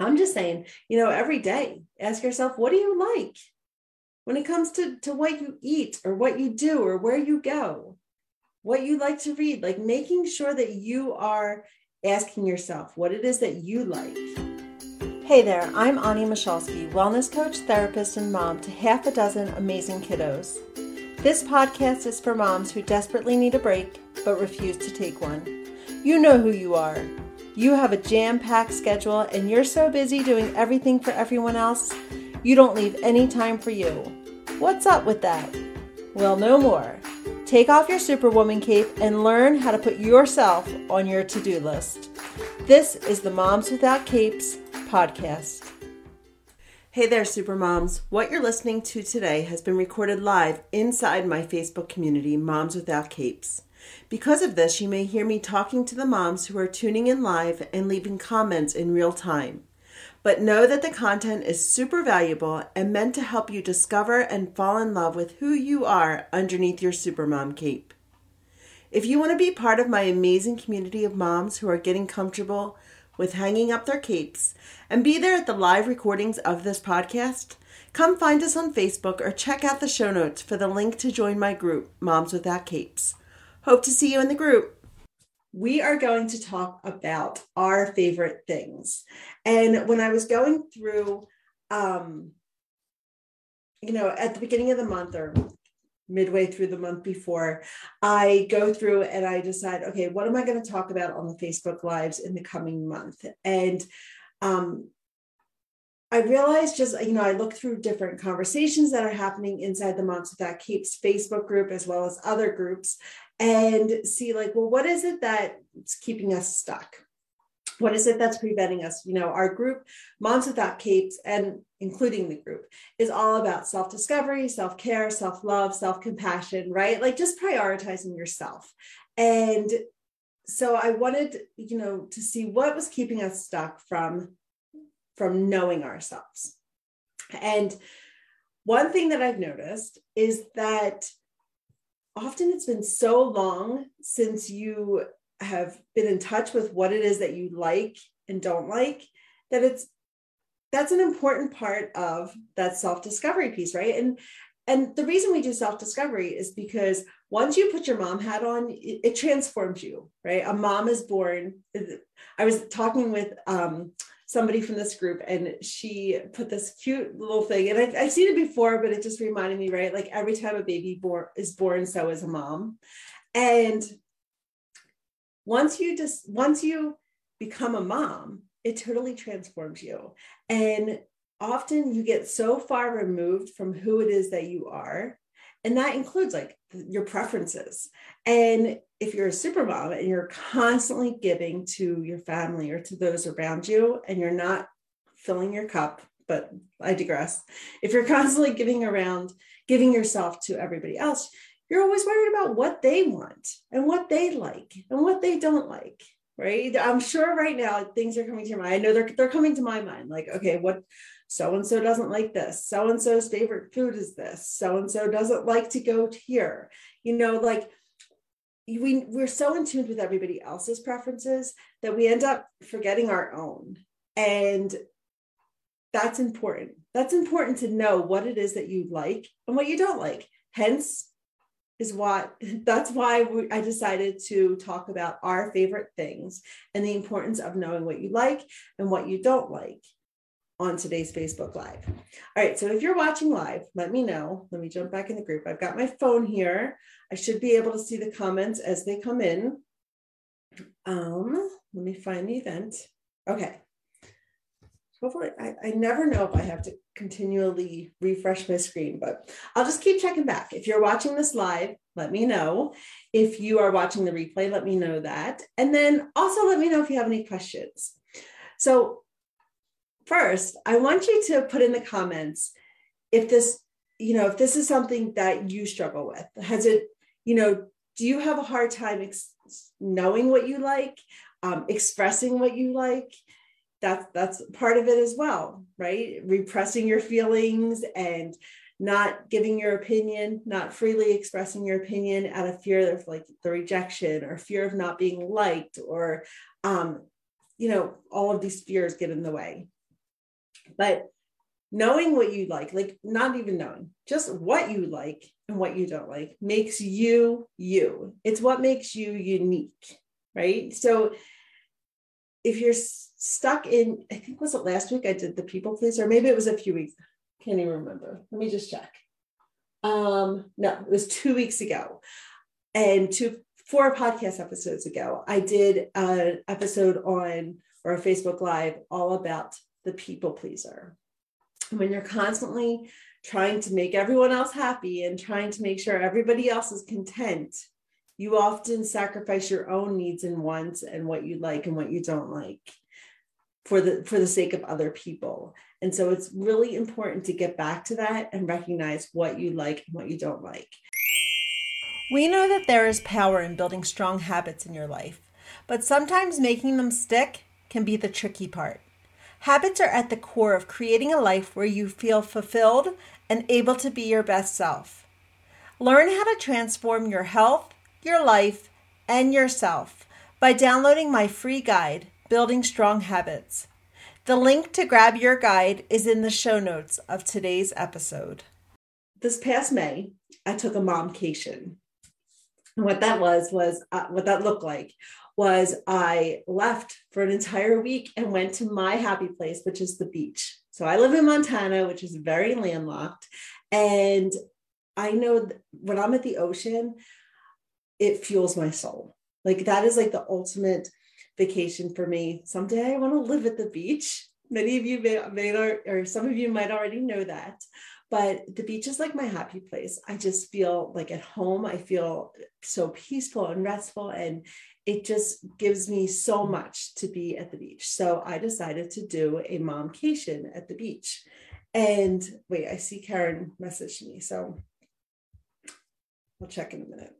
I'm just saying, you know, every day, ask yourself, what do you like when it comes to, to what you eat or what you do or where you go, what you like to read, like making sure that you are asking yourself what it is that you like. Hey there, I'm Ani Michalski, wellness coach, therapist, and mom to half a dozen amazing kiddos. This podcast is for moms who desperately need a break but refuse to take one. You know who you are. You have a jam packed schedule and you're so busy doing everything for everyone else, you don't leave any time for you. What's up with that? Well, no more. Take off your Superwoman cape and learn how to put yourself on your to do list. This is the Moms Without Capes podcast. Hey there, Supermoms. What you're listening to today has been recorded live inside my Facebook community, Moms Without Capes. Because of this, you may hear me talking to the moms who are tuning in live and leaving comments in real time. But know that the content is super valuable and meant to help you discover and fall in love with who you are underneath your supermom cape. If you want to be part of my amazing community of moms who are getting comfortable with hanging up their capes and be there at the live recordings of this podcast, come find us on Facebook or check out the show notes for the link to join my group, Moms Without Capes. Hope to see you in the group. We are going to talk about our favorite things. And when I was going through, um, you know, at the beginning of the month or midway through the month before, I go through and I decide, okay, what am I going to talk about on the Facebook Lives in the coming month? And um, I realized just, you know, I look through different conversations that are happening inside the Moms Without Capes Facebook group as well as other groups and see, like, well, what is it that's keeping us stuck? What is it that's preventing us? You know, our group, Moms Without Capes, and including the group, is all about self discovery, self care, self love, self compassion, right? Like just prioritizing yourself. And so I wanted, you know, to see what was keeping us stuck from from knowing ourselves. And one thing that I've noticed is that often it's been so long since you have been in touch with what it is that you like and don't like that it's that's an important part of that self-discovery piece right? And and the reason we do self-discovery is because once you put your mom hat on it, it transforms you right? A mom is born i was talking with um, somebody from this group and she put this cute little thing and I've, I've, seen it before but it just reminded me right like every time a baby born is born so is a mom. And once you just once you become a mom it totally transforms you. And often you get so far removed from who it is that you are and that includes like your preferences. And if you're a super mom and you're constantly giving to your family or to those around you and you're not filling your cup but i digress. If you're constantly giving around giving yourself to everybody else you're always worried about what they want and what they like and what they don't like right? I'm sure right now things are coming to your mind. I know they're, they're coming to my mind like okay what so and so doesn't like this. So and so's favorite food is this. So and so doesn't like to go here. You know like we we're so in tune with everybody else's preferences that we end up forgetting our own. And that's important. That's important to know what it is that you like and what you don't like. Hence is what that's why we, I decided to talk about our favorite things and the importance of knowing what you like and what you don't like on today's Facebook Live. All right, so if you're watching live, let me know. Let me jump back in the group. I've got my phone here. I should be able to see the comments as they come in. Um, let me find the event. Okay. Hopefully, I, I never know if I have to continually refresh my screen, but I'll just keep checking back. If you're watching this live, let me know. If you are watching the replay, let me know that. And then also let me know if you have any questions. So first, I want you to put in the comments if this, you know, if this is something that you struggle with. Has it, you know, do you have a hard time ex- knowing what you like, um, expressing what you like? That's that's part of it as well, right? Repressing your feelings and not giving your opinion, not freely expressing your opinion out of fear of like the rejection or fear of not being liked or um, you know, all of these fears get in the way. But knowing what you like, like not even knowing, just what you like and what you don't like makes you you. It's what makes you unique, right? So if you're stuck in, I think was it last week I did the people pleaser, maybe it was a few weeks. Can't even remember. Let me just check. Um, no, it was two weeks ago. And two four podcast episodes ago, I did an episode on or a Facebook Live all about the people pleaser. When you're constantly trying to make everyone else happy and trying to make sure everybody else is content, you often sacrifice your own needs and wants and what you like and what you don't like for the for the sake of other people. And so it's really important to get back to that and recognize what you like and what you don't like. We know that there is power in building strong habits in your life, but sometimes making them stick can be the tricky part. Habits are at the core of creating a life where you feel fulfilled and able to be your best self. Learn how to transform your health, your life, and yourself by downloading my free guide, Building Strong Habits. The link to grab your guide is in the show notes of today's episode. This past May, I took a momcation. And what that was, was uh, what that looked like was I left for an entire week and went to my happy place, which is the beach. So I live in Montana, which is very landlocked. And I know when I'm at the ocean, it fuels my soul. Like that is like the ultimate vacation for me. Someday I want to live at the beach. Many of you may, may or some of you might already know that but the beach is like my happy place. I just feel like at home. I feel so peaceful and restful, and it just gives me so much to be at the beach. So I decided to do a momcation at the beach. And wait, I see Karen messaged me. So we'll check in a minute.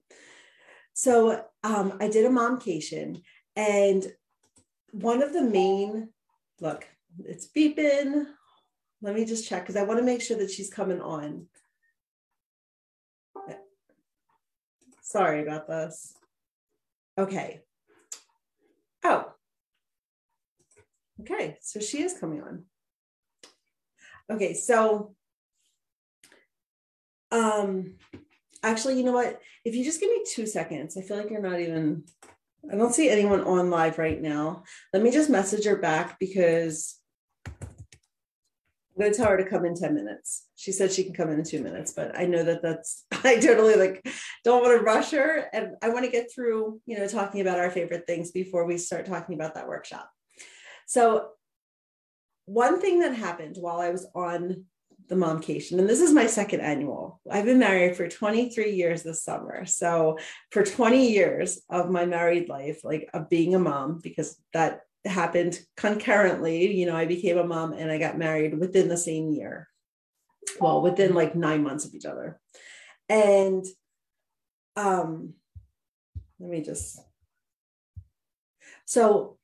So um, I did a momcation, and one of the main look, it's beeping. Let me just check because I want to make sure that she's coming on. Sorry about this. Okay. Oh. Okay, so she is coming on. Okay, so um actually, you know what? If you just give me two seconds, I feel like you're not even I don't see anyone on live right now. Let me just message her back because going to tell her to come in 10 minutes. She said she can come in two minutes, but I know that that's, I totally like, don't want to rush her. And I want to get through, you know, talking about our favorite things before we start talking about that workshop. So, one thing that happened while I was on the momcation, and this is my second annual. I've been married for 23 years this summer. So, for 20 years of my married life, like of being a mom, because that happened concurrently. You know, I became a mom and I got married within the same year. Well, within like nine months of each other. And um, let me just so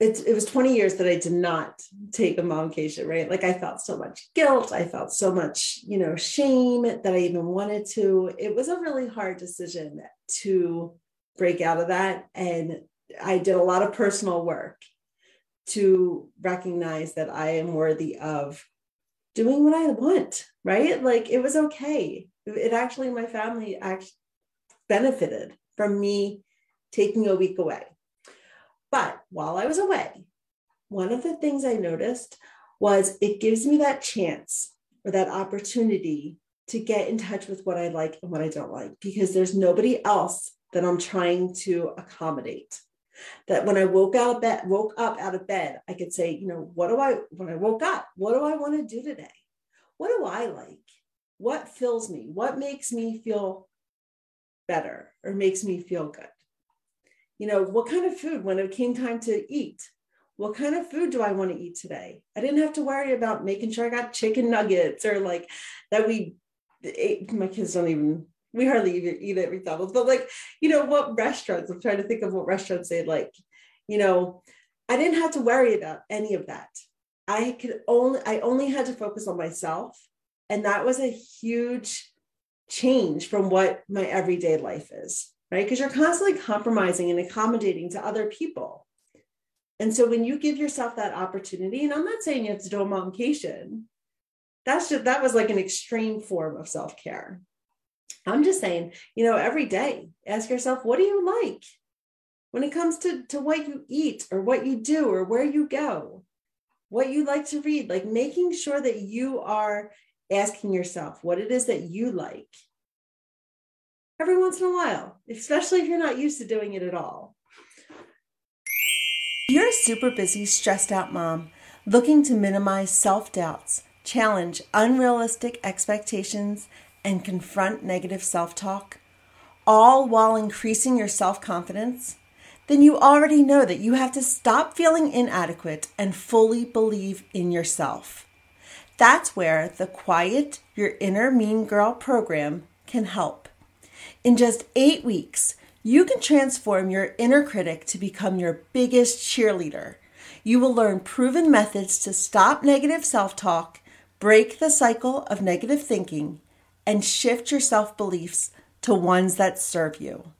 it, it was 20 years that I did not take a momcation, right? Like I felt so much guilt. I felt so much, you know, shame that I even wanted to. It was a really hard decision to break out of that and I did a lot of personal work to recognize that I am worthy of doing what I want, right? Like it was okay. It actually, my family actually benefited from me taking a week away. But while I was away, one of the things I noticed was it gives me that chance or that opportunity to get in touch with what I like and what I don't like because there's nobody else that I'm trying to accommodate that when I woke out of bed, woke up out of bed, I could say, you know, what do I, when I woke up, what do I want to do today? What do I like? What fills me? What makes me feel better or makes me feel good? You know, what kind of food, when it came time to eat, what kind of food do I want to eat today? I didn't have to worry about making sure I got chicken nuggets or like that we ate. My kids don't even we hardly even eat at McDonald's, but like, you know, what restaurants, I'm trying to think of what restaurants they like, you know, I didn't have to worry about any of that. I could only, I only had to focus on myself. And that was a huge change from what my everyday life is, right? Because you're constantly compromising and accommodating to other people. And so when you give yourself that opportunity, and I'm not saying you have that's just that was like an extreme form of self-care. I'm just saying, you know, every day, ask yourself, what do you like? When it comes to, to what you eat or what you do or where you go, what you like to read, like making sure that you are asking yourself what it is that you like every once in a while, especially if you're not used to doing it at all. You're a super busy, stressed out mom looking to minimize self doubts, challenge unrealistic expectations, and confront negative self talk, all while increasing your self confidence. Then you already know that you have to stop feeling inadequate and fully believe in yourself. That's where the Quiet Your Inner Mean Girl program can help. In just eight weeks, you can transform your inner critic to become your biggest cheerleader. You will learn proven methods to stop negative self talk, break the cycle of negative thinking, and shift your self beliefs to ones that serve you.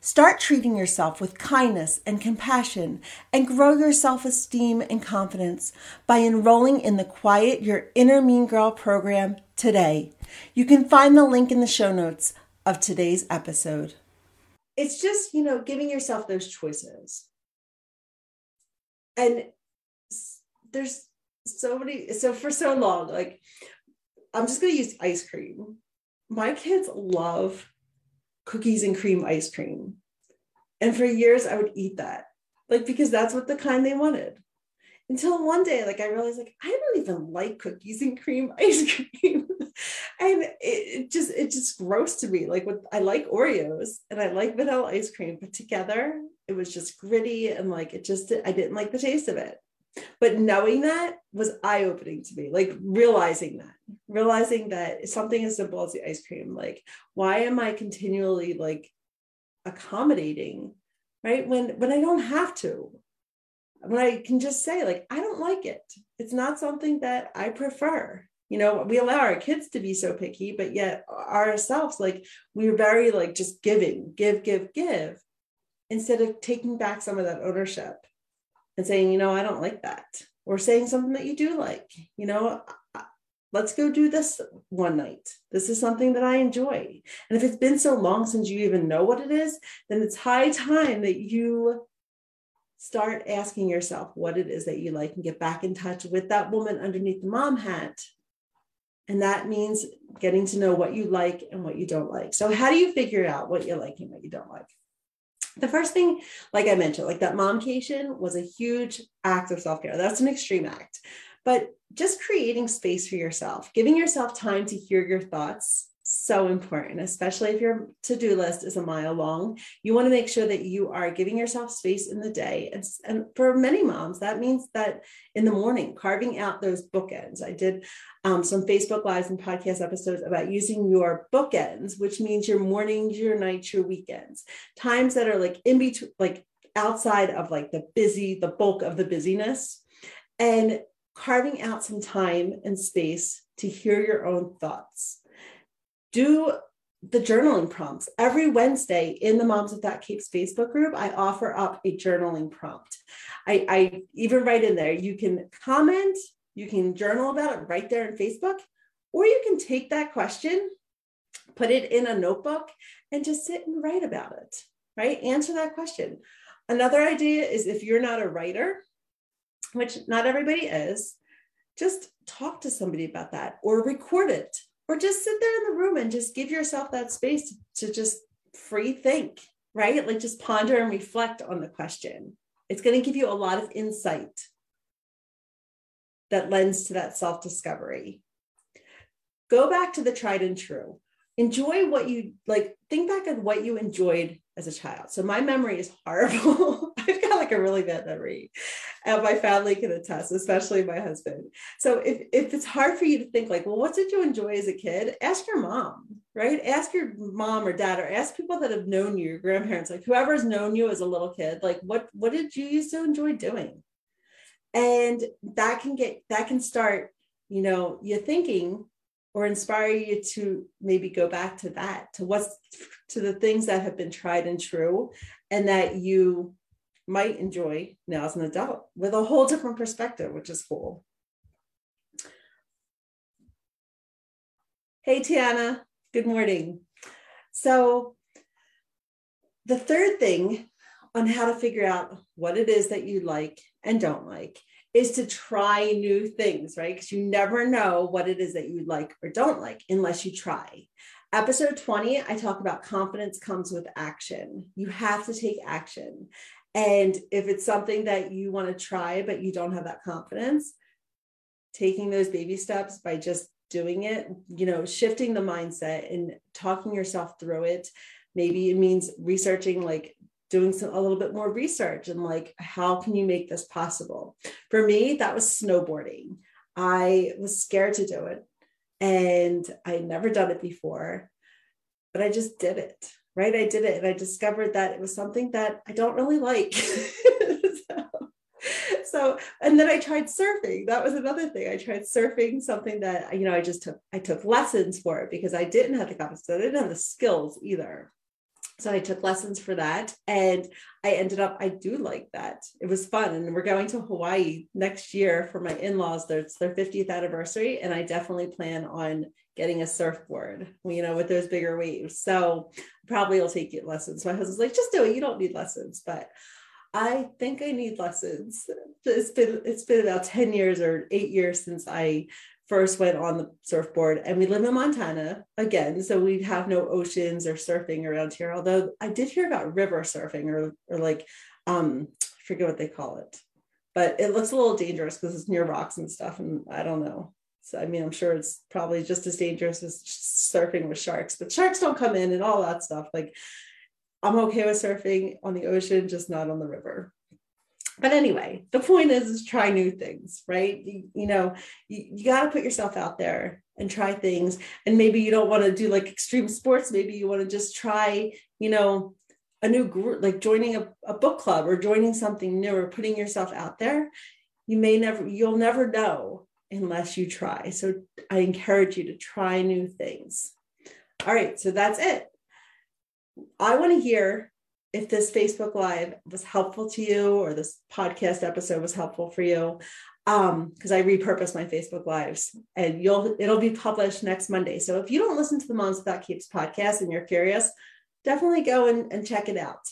Start treating yourself with kindness and compassion and grow your self esteem and confidence by enrolling in the Quiet Your Inner Mean Girl program today. You can find the link in the show notes of today's episode. It's just, you know, giving yourself those choices. And there's so many, so for so long, like, I'm just going to use ice cream. My kids love cookies and cream ice cream. And for years, I would eat that, like, because that's what the kind they wanted. Until one day like i realized like i don't even like cookies and cream ice cream. And it, it, just it just gross to me. Like with i like oreos and i like vanilla ice cream but together it was just gritty and like it just i didn't like the taste of it but knowing that was eye-opening to me like realizing that realizing that something as simple as the ice cream like why am i continually like accommodating right when when i don't have to when I can just say, like, I don't like it. It's not something that I prefer. You know, we allow our kids to be so picky, but yet ourselves, like, we're very like just giving, give, give, give, instead of taking back some of that ownership and saying, you know, I don't like that, or saying something that you do like, you know, let's go do this one night. This is something that I enjoy. And if it's been so long since you even know what it is, then it's high time that you start asking yourself what it is that you like and get back in touch with that woman underneath the mom hat. And that means getting to know what you like and what you don't like. So, how do you figure out what you like and what you don't like? The first thing, like I mentioned, like that momcation was a huge act of self care. That's an extreme act. But just creating space for yourself, giving yourself time to hear your thoughts, so important, especially if your to do list is a mile long. You want to make sure that you are giving yourself space in the day. And, and for many moms, that means that in the morning, carving out those bookends. I did um, some Facebook Lives and podcast episodes about using your bookends, which means your mornings, your nights, your weekends, times that are like in between, like outside of like the busy, the bulk of the busyness. And carving out some time and space to hear your own thoughts do the journaling prompts. Every Wednesday in the Moms Without Capes Facebook group, I offer up a journaling prompt. I, I even write in there, you can comment, you can journal about it right there in Facebook, or you can take that question, put it in a notebook, and just sit and write about it, right? Answer that question. Another idea is if you're not a writer, which not everybody is, just talk to somebody about that or record it or just sit there in the room and just give yourself that space to, just free think, right? Like just ponder and reflect on the question. It's going to give you a lot of insight that lends to that self discovery. Go back to the tried and true. Enjoy what you like, think back on what you enjoyed as a child. So my memory is horrible. I've got like a really bad memory. And my family can attest, especially my husband. So if, if it's hard for you to think like, well, what did you enjoy as a kid? Ask your mom, right? Ask your mom or dad, or ask people that have known you, your grandparents, like whoever's known you as a little kid, like what what did you used to enjoy doing? And that can get that can start, you know, you thinking or inspire you to maybe go back to that to what's to the things that have been tried and true and that you might enjoy now as an adult with a whole different perspective, which is cool. Hey, Tiana, good morning. So, the third thing on how to figure out what it is that you like and don't like is to try new things, right? Because you never know what it is that you like or don't like unless you try. Episode 20, I talk about confidence comes with action. You have to take action. And if it's something that you want to try, but you don't have that confidence, taking those baby steps by just doing it, you know, shifting the mindset and talking yourself through it. Maybe it means researching like doing some a little bit more research and like how can you make this possible for me that was snowboarding i was scared to do it and i had never done it before but i just did it right? I did it and i discovered that it was something that i don't really like. So, so and then i tried surfing. That was another thing. I tried surfing something that you know i just took i took lessons for it because i didn't have the confidence i didn't have the skills either so I took lessons for that and I ended up I do like that. It was fun and we're going to Hawaii next year for my in-laws their their 50th anniversary and I definitely plan on getting a surfboard, you know, with those bigger waves. So probably I'll take lessons. My husband's like just do it. You don't need lessons, but I think I need lessons. It's been it's been about 10 years or 8 years since I first went on the surfboard and we live in Montana again. So we have no oceans or surfing around here. Although I did hear about river surfing or, or like, um, I forget what they call it, but it looks a little dangerous because it's near rocks and stuff. And I don't know. So, I mean, I'm sure it's probably just as dangerous as surfing with sharks, but sharks don't come in and all that stuff. Like, I'm okay with surfing on the ocean, just not on the river but anyway the point is is try new things right? You, you know you, you got to put yourself out there and try things. And maybe you don't want to do like extreme sports. Maybe you want to just try you know a new group like joining a, a book club or joining something new or putting yourself out there. You may never you'll never know unless you try. So i encourage you to try new things. All right so that's it. I want to hear if this Facebook Live was helpful to you or this podcast episode was helpful for you, um, because I repurpose my Facebook Lives and you'll it'll be published next Monday. So if you don't listen to the Moms Without Capes podcast and you're curious, definitely go and, and check it out.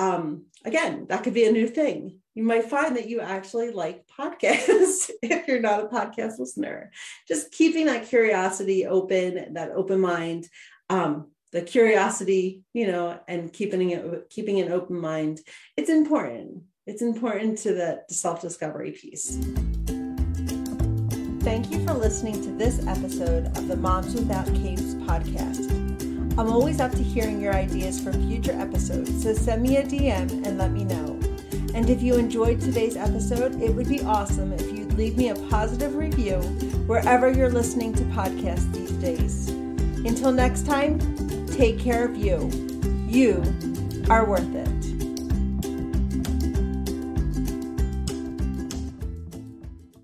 Um, again, that could be a new thing. You might find that you actually like podcasts if you're not a podcast listener. Just keeping that curiosity open, that open mind. Um, the curiosity you know and keeping it keeping an open mind. It's important. It's important to the, self-discovery piece. Thank you for listening to this episode of the moms without capes podcast. I'm always up to hearing your ideas for future episodes so send me a dm and let me know. And if you enjoyed today's episode it would be awesome if you'd leave me a positive review wherever you're listening to podcasts these days. Until next time take care of you. You are worth it.